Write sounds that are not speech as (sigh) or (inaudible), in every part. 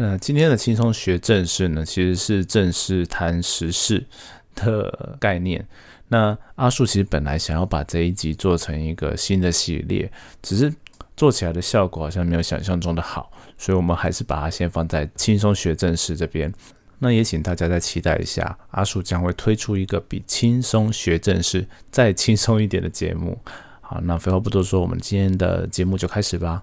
那今天的轻松学正事呢，其实是正式谈时事的概念。那阿树其实本来想要把这一集做成一个新的系列，只是做起来的效果好像没有想象中的好，所以我们还是把它先放在轻松学正事这边。那也请大家再期待一下，阿树将会推出一个比轻松学正事再轻松一点的节目。好，那废话不多说，我们今天的节目就开始吧。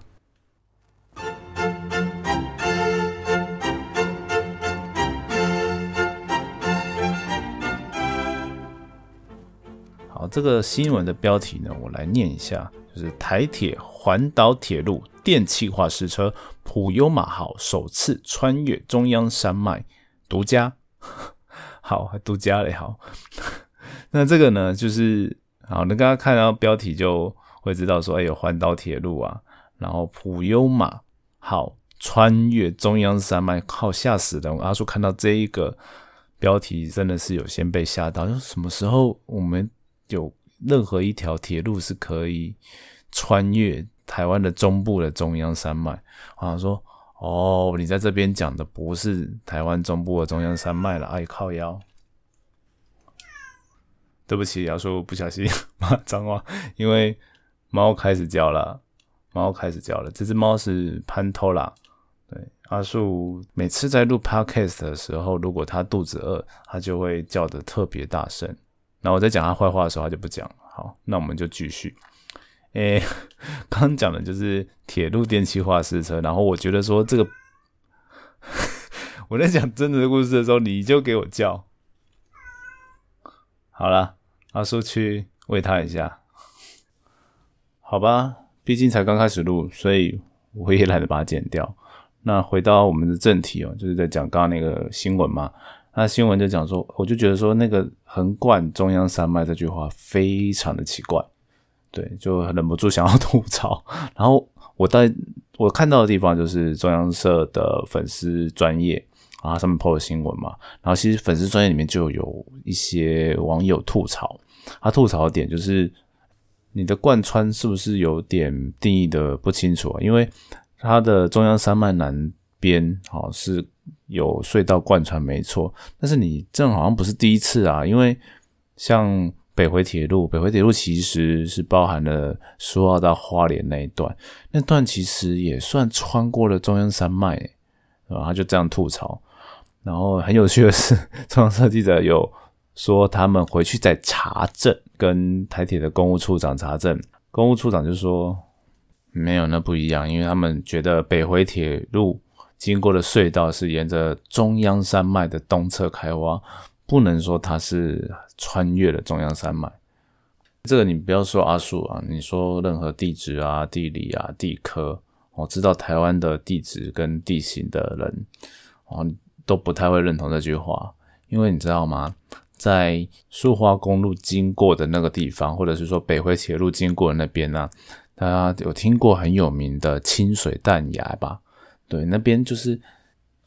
好这个新闻的标题呢，我来念一下，就是台铁环岛铁路电气化试车普悠玛号首次穿越中央山脉，独家，(laughs) 好，还独家嘞，好。(laughs) 那这个呢，就是好，那刚刚看到标题就会知道说，哎，有环岛铁路啊，然后普悠玛号穿越中央山脉，靠，吓死人！阿叔看到这一个标题，真的是有先被吓到，就什么时候我们？有任何一条铁路是可以穿越台湾的中部的中央山脉？我想说，哦，你在这边讲的不是台湾中部的中央山脉了，哎，靠腰。对不起，要说不小心骂脏话，因为猫开始叫了，猫开始叫了。这只猫是潘托拉。对，阿树每次在录 podcast 的时候，如果它肚子饿，它就会叫的特别大声。然后我在讲他坏话的时候，他就不讲。好，那我们就继续。诶，(laughs) 刚刚讲的就是铁路电气化试车。然后我觉得说这个，(laughs) 我在讲真的故事的时候，你就给我叫。好了，阿叔去喂他一下。好吧，毕竟才刚开始录，所以我也懒得把它剪掉。那回到我们的正题哦，就是在讲刚刚那个新闻嘛。那新闻就讲说，我就觉得说那个横贯中央山脉这句话非常的奇怪，对，就忍不住想要 (laughs) 吐槽。然后我在我看到的地方就是中央社的粉丝专业啊，上面 po 的新闻嘛。然后其实粉丝专业里面就有一些网友吐槽，他吐槽的点就是你的贯穿是不是有点定义的不清楚啊？因为它的中央山脉南边好是。有隧道贯穿没错，但是你这好像不是第一次啊，因为像北回铁路，北回铁路其实是包含了苏澳到花莲那一段，那段其实也算穿过了中央山脉，然后他就这样吐槽。然后很有趣的是，中央设计者有说他们回去再查证，跟台铁的公务处长查证，公务处长就说没有，那不一样，因为他们觉得北回铁路。经过的隧道是沿着中央山脉的东侧开挖，不能说它是穿越了中央山脉。这个你不要说阿树啊，你说任何地质啊、地理啊、地科，我知道台湾的地质跟地形的人，哦都不太会认同这句话，因为你知道吗？在苏花公路经过的那个地方，或者是说北回铁路经过的那边呢，大家有听过很有名的清水断崖吧？对，那边就是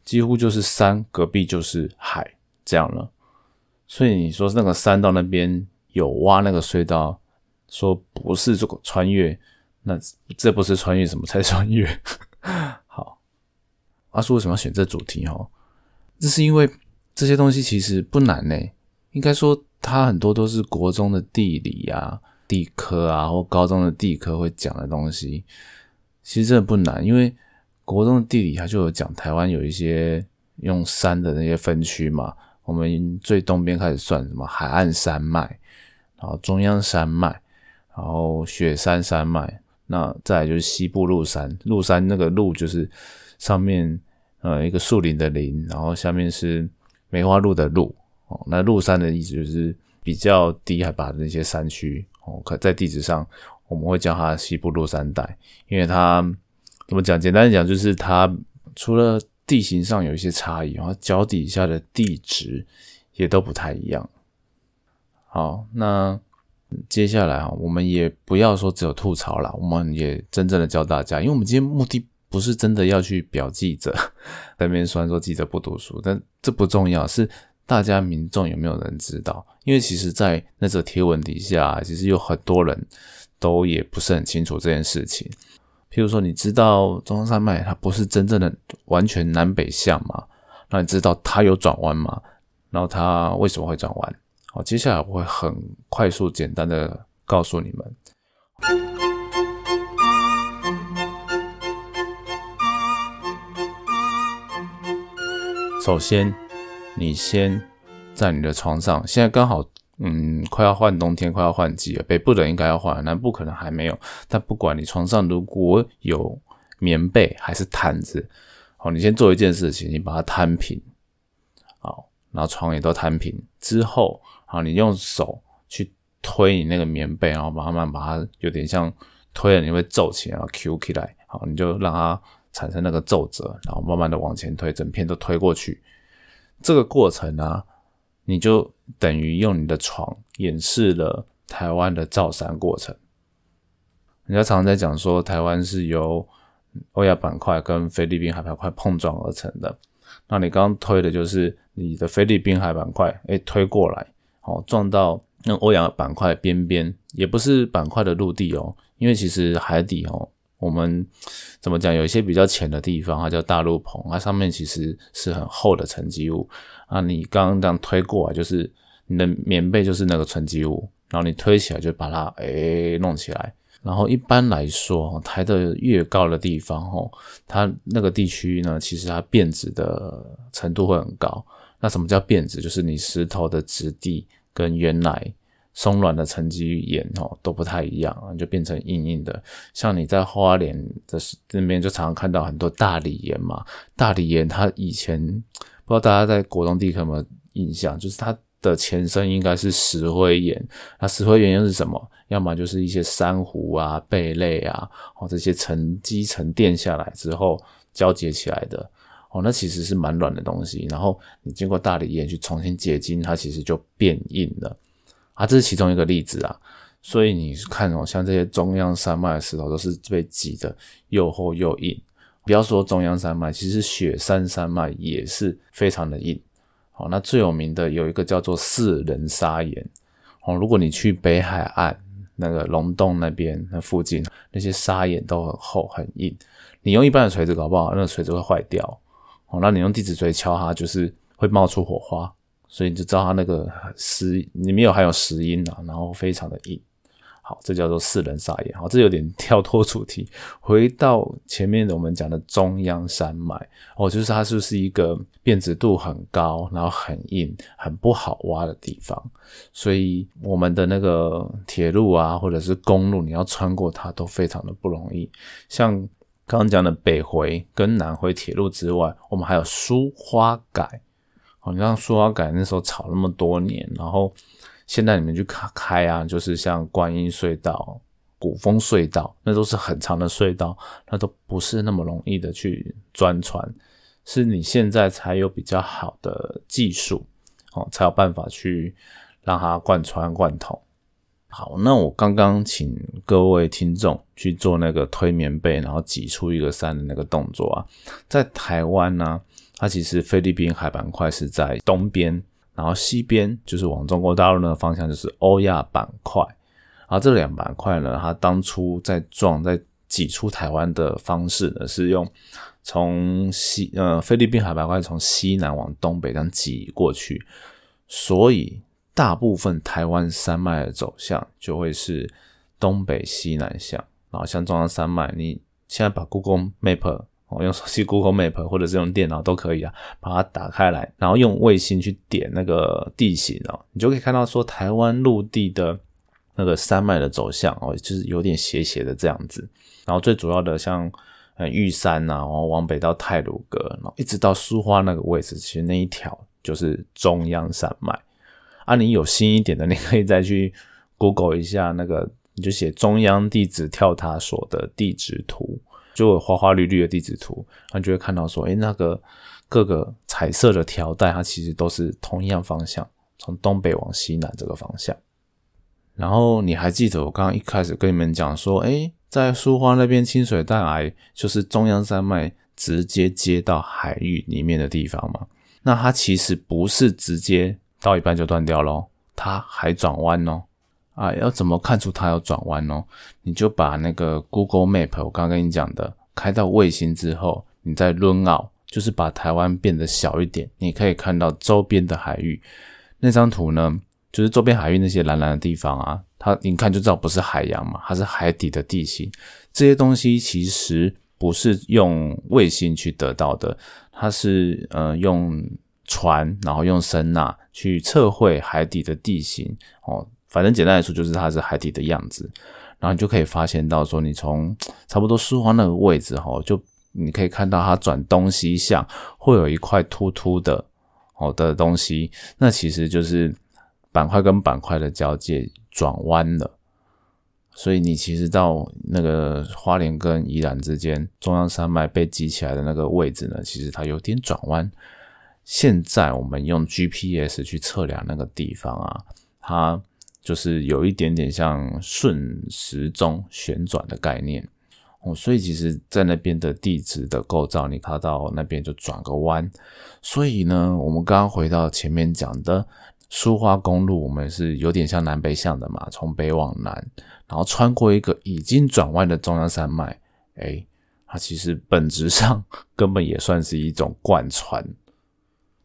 几乎就是山，隔壁就是海这样了。所以你说那个山道那边有挖那个隧道，说不是这个穿越，那这不是穿越什么才穿越？(laughs) 好，阿叔为什么要选这主题？哦，这是因为这些东西其实不难呢。应该说，它很多都是国中的地理啊、地科啊，或高中的地科会讲的东西。其实真的不难，因为。国中的地理，它就有讲台湾有一些用山的那些分区嘛。我们最东边开始算什么海岸山脉，然后中央山脉，然后雪山山脉。那再来就是西部鹿山，鹿山那个鹿就是上面呃一个树林的林，然后下面是梅花鹿的鹿哦。那鹿山的意思就是比较低海拔的那些山区哦。可在地址上我们会叫它西部鹿山带，因为它。怎么讲？简单讲，就是它除了地形上有一些差异，然后脚底下的地质也都不太一样。好，那接下来啊，我们也不要说只有吐槽了，我们也真正的教大家，因为我们今天目的不是真的要去表记者，那边虽然说记者不读书，但这不重要，是大家民众有没有人知道？因为其实，在那则贴文底下，其实有很多人都也不是很清楚这件事情。譬如说，你知道中央山脉它不是真正的完全南北向嘛？那你知道它有转弯吗？然后它为什么会转弯？好，接下来我会很快速、简单的告诉你们。首先，你先在你的床上，现在刚好。嗯，快要换冬天，快要换季了。北部的应该要换，南部可能还没有。但不管你床上如果有棉被还是毯子，好，你先做一件事情，你把它摊平，好，然后床也都摊平之后，好，你用手去推你那个棉被，然后慢慢把它有点像推了，你会皱起来，然后 Q 起来，好，你就让它产生那个皱褶，然后慢慢的往前推，整片都推过去。这个过程呢？你就等于用你的床演示了台湾的造山过程。人家常常在讲说，台湾是由欧亚板块跟菲律宾海板块碰撞而成的。那你刚刚推的就是你的菲律宾海板块，哎，推过来，哦，撞到那欧亚板块边边，也不是板块的陆地哦，因为其实海底哦，我们怎么讲，有一些比较浅的地方，它叫大陆棚，它上面其实是很厚的沉积物。啊，你刚刚这样推过来，就是你的棉被就是那个沉积物，然后你推起来就把它诶弄起来。然后一般来说，抬得越高的地方，吼，它那个地区呢，其实它变质的程度会很高。那什么叫变质？就是你石头的质地跟原来松软的沉积岩哦都不太一样，就变成硬硬的。像你在花莲的这边就常常看到很多大理岩嘛，大理岩它以前。不知道大家在国中地科有没有印象，就是它的前身应该是石灰岩，那石灰岩又是什么？要么就是一些珊瑚啊、贝类啊，哦这些沉积沉淀下来之后交结起来的，哦那其实是蛮软的东西，然后你经过大理岩去重新结晶，它其实就变硬了啊，这是其中一个例子啊。所以你看哦，像这些中央山脉的石头都是被挤得又厚又硬。不要说中央山脉，其实雪山山脉也是非常的硬。好，那最有名的有一个叫做四人砂岩。哦，如果你去北海岸那个龙洞那边那附近，那些砂岩都很厚很硬。你用一般的锤子搞不好，那个锤子会坏掉。哦，那你用地质锤敲它，就是会冒出火花。所以你就知道它那个石里面有含有石英啊，然后非常的硬。好，这叫做四人砂岩。好，这有点跳脱主题，回到前面的我们讲的中央山脉哦，就是它是不是一个变质度很高，然后很硬、很不好挖的地方？所以我们的那个铁路啊，或者是公路，你要穿过它都非常的不容易。像刚刚讲的北回跟南回铁路之外，我们还有苏花改。好，你像苏花改那时候炒那么多年，然后。现在你们去开开啊，就是像观音隧道、古风隧道，那都是很长的隧道，那都不是那么容易的去钻穿，是你现在才有比较好的技术哦，才有办法去让它贯穿贯通。好，那我刚刚请各位听众去做那个推棉被，然后挤出一个山的那个动作啊，在台湾呢，它其实菲律宾海板块是在东边。然后西边就是往中国大陆那个方向，就是欧亚板块。然后这两板块呢，它当初在撞、在挤出台湾的方式呢，是用从西呃菲律宾海板块从西南往东北这样挤过去。所以大部分台湾山脉的走向就会是东北西南向。然后像中央山脉，你现在把 Google Map。我用手机 Google Map 或者是用电脑都可以啊，把它打开来，然后用卫星去点那个地形哦，你就可以看到说台湾陆地的那个山脉的走向哦，就是有点斜斜的这样子。然后最主要的像呃玉山呐，然后往北到泰鲁阁，然后一直到苏花那个位置，其实那一条就是中央山脉。啊，你有心一点的，你可以再去 Google 一下那个，你就写中央地质跳塔所的地质图。就有花花绿绿的地质图，然后就会看到说，哎，那个各个彩色的条带，它其实都是同样方向，从东北往西南这个方向。然后你还记得我刚刚一开始跟你们讲说，哎，在苏花那边清水断崖，就是中央山脉直接接到海域里面的地方吗？那它其实不是直接到一半就断掉咯，它还转弯哦。啊，要怎么看出它要转弯呢？你就把那个 Google Map，我刚刚跟你讲的，开到卫星之后，你再抡 out，就是把台湾变得小一点，你可以看到周边的海域。那张图呢，就是周边海域那些蓝蓝的地方啊，它你看就知道不是海洋嘛，它是海底的地形。这些东西其实不是用卫星去得到的，它是呃用船，然后用声呐去测绘海底的地形哦。反正简单来说，就是它是海底的样子，然后你就可以发现到说，你从差不多书花那个位置哈，就你可以看到它转东西向，会有一块突突的哦的东西，那其实就是板块跟板块的交界转弯了。所以你其实到那个花莲跟宜兰之间中央山脉被挤起来的那个位置呢，其实它有点转弯。现在我们用 GPS 去测量那个地方啊，它。就是有一点点像顺时钟旋转的概念哦，所以其实，在那边的地质的构造，你看到那边就转个弯。所以呢，我们刚刚回到前面讲的苏花公路，我们是有点像南北向的嘛，从北往南，然后穿过一个已经转弯的中央山脉，哎，它其实本质上 (laughs) 根本也算是一种贯穿。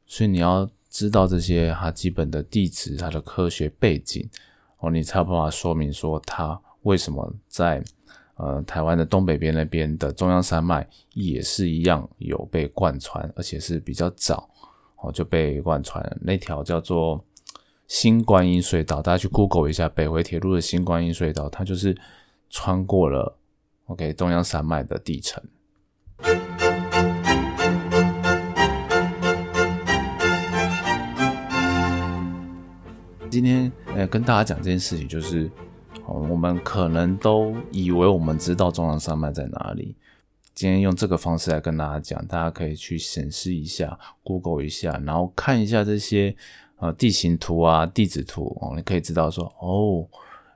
所以你要。知道这些它基本的地质、它的科学背景哦，你才有办法说明说它为什么在呃台湾的东北边那边的中央山脉也是一样有被贯穿，而且是比较早哦就被贯穿那条叫做新观音隧道，大家去 Google 一下北回铁路的新观音隧道，它就是穿过了 OK 中央山脉的地层。今天呃，跟大家讲这件事情，就是哦，我们可能都以为我们知道中央山脉在哪里。今天用这个方式来跟大家讲，大家可以去审视一下，Google 一下，然后看一下这些呃地形图啊、地质图哦，你可以知道说，哦，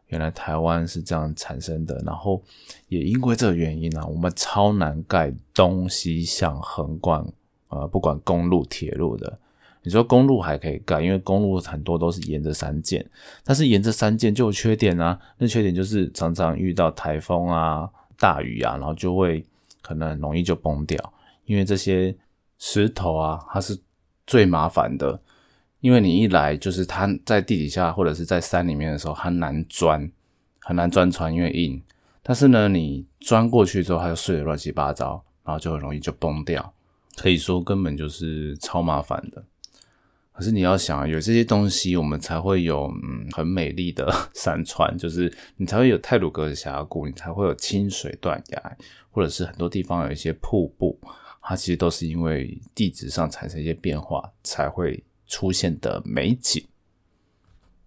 原来台湾是这样产生的。然后也因为这个原因呢，我们超难盖东西向横贯呃，不管公路、铁路的。你说公路还可以盖，因为公路很多都是沿着山涧，但是沿着山涧就有缺点啊。那缺点就是常常遇到台风啊、大雨啊，然后就会可能很容易就崩掉。因为这些石头啊，它是最麻烦的，因为你一来就是它在地底下或者是在山里面的时候，它难钻，很难钻穿，因为硬。但是呢，你钻过去之后，它就碎得乱七八糟，然后就很容易就崩掉。可以说根本就是超麻烦的。可是你要想啊，有这些东西，我们才会有嗯很美丽的 (laughs) 山川，就是你才会有泰鲁格的峡谷，你才会有清水断崖，或者是很多地方有一些瀑布，它其实都是因为地质上产生一些变化才会出现的美景。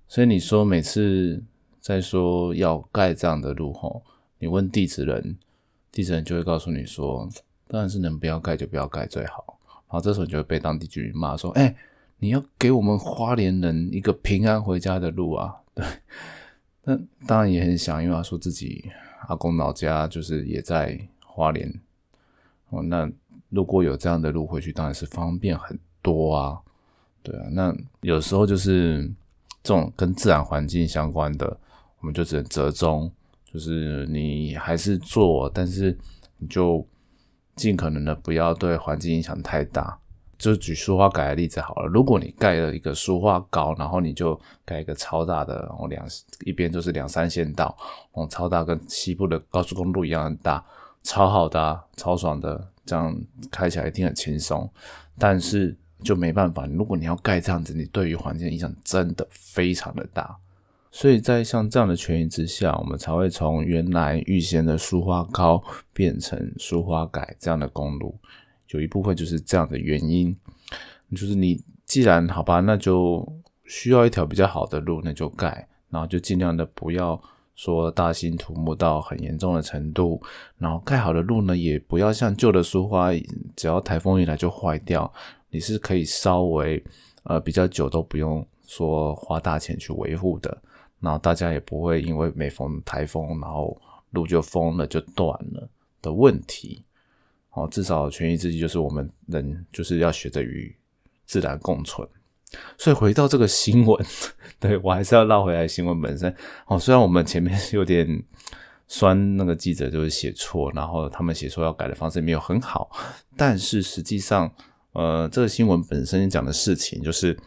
所以你说每次在说要盖这样的路吼，你问地质人，地质人就会告诉你说，当然是能不要盖就不要盖最好。然后这时候你就会被当地居民骂说，哎。你要给我们花莲人一个平安回家的路啊！(laughs) 对，那当然也很想，因为他说自己阿公老家就是也在花莲哦。那如果有这样的路回去，当然是方便很多啊。对啊，那有时候就是这种跟自然环境相关的，我们就只能折中，就是你还是做，但是你就尽可能的不要对环境影响太大。就举书花改的例子好了。如果你盖了一个书花高，然后你就盖一个超大的，然后两一边就是两三线道，哦超大，跟西部的高速公路一样大，超好的，超爽的，这样开起来一定很轻松。但是就没办法，如果你要盖这样子，你对于环境影响真的非常的大。所以在像这样的权益之下，我们才会从原来预先的书花高变成书花改这样的公路。有一部分就是这样的原因，就是你既然好吧，那就需要一条比较好的路，那就盖，然后就尽量的不要说大兴土木到很严重的程度，然后盖好的路呢，也不要像旧的书花，只要台风一来就坏掉，你是可以稍微呃比较久都不用说花大钱去维护的，然后大家也不会因为每逢台风，然后路就封了就断了的问题。哦，至少权宜之计就是我们人就是要学着与自然共存。所以回到这个新闻，(laughs) 对我还是要绕回来新闻本身。哦，虽然我们前面有点酸，那个记者就是写错，然后他们写错要改的方式没有很好，但是实际上，呃，这个新闻本身讲的事情就是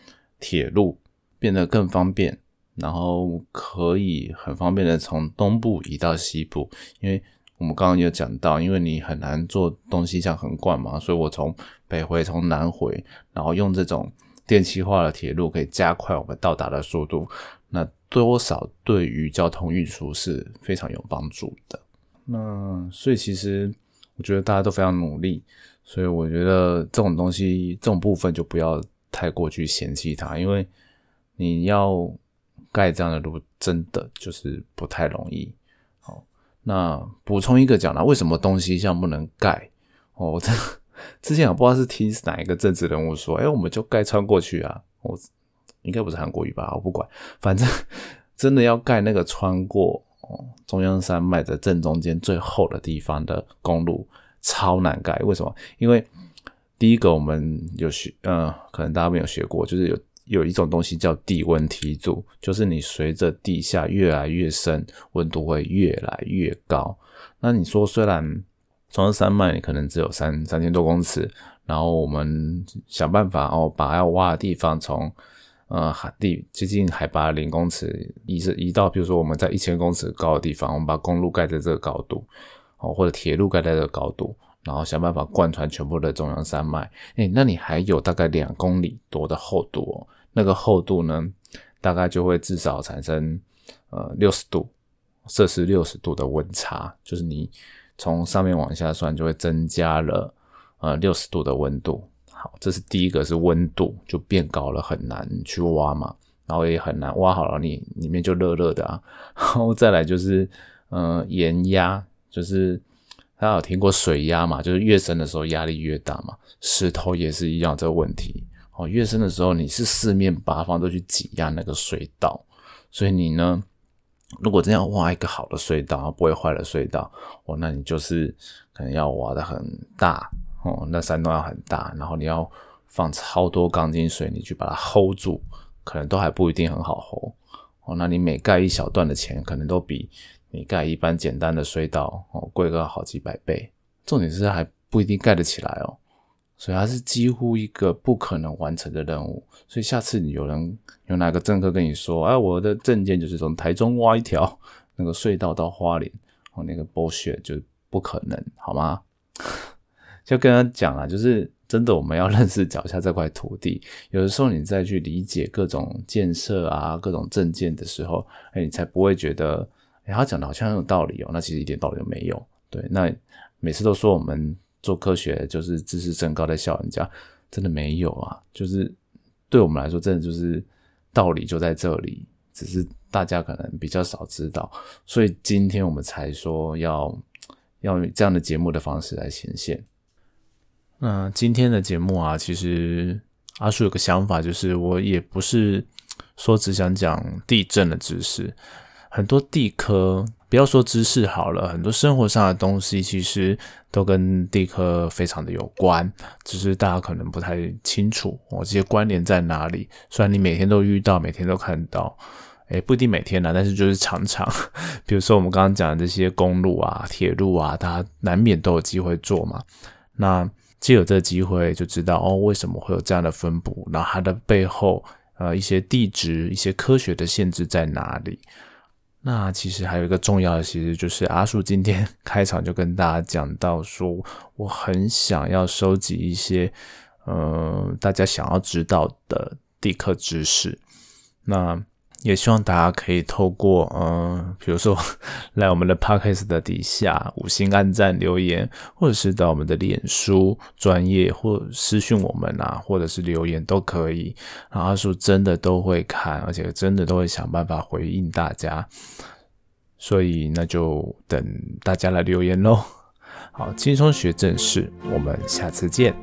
铁路变得更方便，然后可以很方便的从东部移到西部，因为。我们刚刚有讲到，因为你很难做东西像横贯嘛，所以我从北回，从南回，然后用这种电气化的铁路可以加快我们到达的速度，那多少对于交通运输是非常有帮助的。那所以其实我觉得大家都非常努力，所以我觉得这种东西这种部分就不要太过去嫌弃它，因为你要盖这样的路真的就是不太容易。那补充一个讲了，为什么东西像不能盖？哦，我这之前我不知道是听哪一个政治人物说，哎，我们就盖穿过去啊。我应该不是韩国语吧？我不管，反正 (laughs) 真的要盖那个穿过哦中央山脉的正中间最厚的地方的公路，超难盖。为什么？因为第一个我们有学，嗯，可能大家没有学过，就是有。有一种东西叫地温梯度，就是你随着地下越来越深，温度会越来越高。那你说，虽然中央山脉可能只有三三千多公尺，然后我们想办法哦，把要挖的地方从呃海地接近海拔零公尺移是移到，比如说我们在一千公尺高的地方，我们把公路盖在这个高度，哦，或者铁路盖在这个高度。然后想办法贯穿全部的中央山脉，哎，那你还有大概两公里多的厚度哦。那个厚度呢，大概就会至少产生呃六十度摄氏六十度的温差，就是你从上面往下算，就会增加了呃六十度的温度。好，这是第一个是温度就变高了，很难去挖嘛，然后也很难挖好了，你里面就热热的啊。(laughs) 然后再来就是呃盐压，就是。大家有听过水压嘛？就是越深的时候压力越大嘛。石头也是一样这个问题哦。越深的时候，你是四面八方都去挤压那个隧道，所以你呢，如果真要挖一个好的隧道，不会坏的隧道哦，那你就是可能要挖的很大哦，那山洞要很大，然后你要放超多钢筋水泥去把它 hold 住，可能都还不一定很好 hold 哦。那你每盖一小段的钱，可能都比。你盖一般简单的隧道哦，贵个好几百倍。重点是还不一定盖得起来哦，所以它是几乎一个不可能完成的任务。所以下次你有人有哪个政客跟你说，哎，我的证件就是从台中挖一条那个隧道到花莲，哦，那个剥削就不可能，好吗？(laughs) 就跟他讲啊，就是真的，我们要 (laughs) 认识脚下这块土地。有的时候你再去理解各种建设啊、各种证件的时候，哎，你才不会觉得。哎，他讲的好像很有道理哦，那其实一点道理都没有。对，那每次都说我们做科学就是知识增高在笑人家，真的没有啊。就是对我们来说，真的就是道理就在这里，只是大家可能比较少知道，所以今天我们才说要要用这样的节目的方式来显现。那今天的节目啊，其实阿叔有个想法，就是我也不是说只想讲地震的知识。很多地科，不要说知识好了，很多生活上的东西其实都跟地科非常的有关，只是大家可能不太清楚哦，这些关联在哪里？虽然你每天都遇到，每天都看到，诶，不一定每天啦，但是就是常常，(laughs) 比如说我们刚刚讲的这些公路啊、铁路啊，大家难免都有机会做嘛。那既有这个机会，就知道哦，为什么会有这样的分布？那它的背后，呃，一些地质、一些科学的限制在哪里？那其实还有一个重要的，其实就是阿树今天 (laughs) 开场就跟大家讲到说，我很想要收集一些，呃，大家想要知道的地科知识。那也希望大家可以透过，嗯，比如说来我们的 podcast 的底下五星按赞留言，或者是到我们的脸书专业或私讯我们啊，或者是留言都可以。阿叔真的都会看，而且真的都会想办法回应大家。所以那就等大家来留言喽。好，轻松学正事，我们下次见。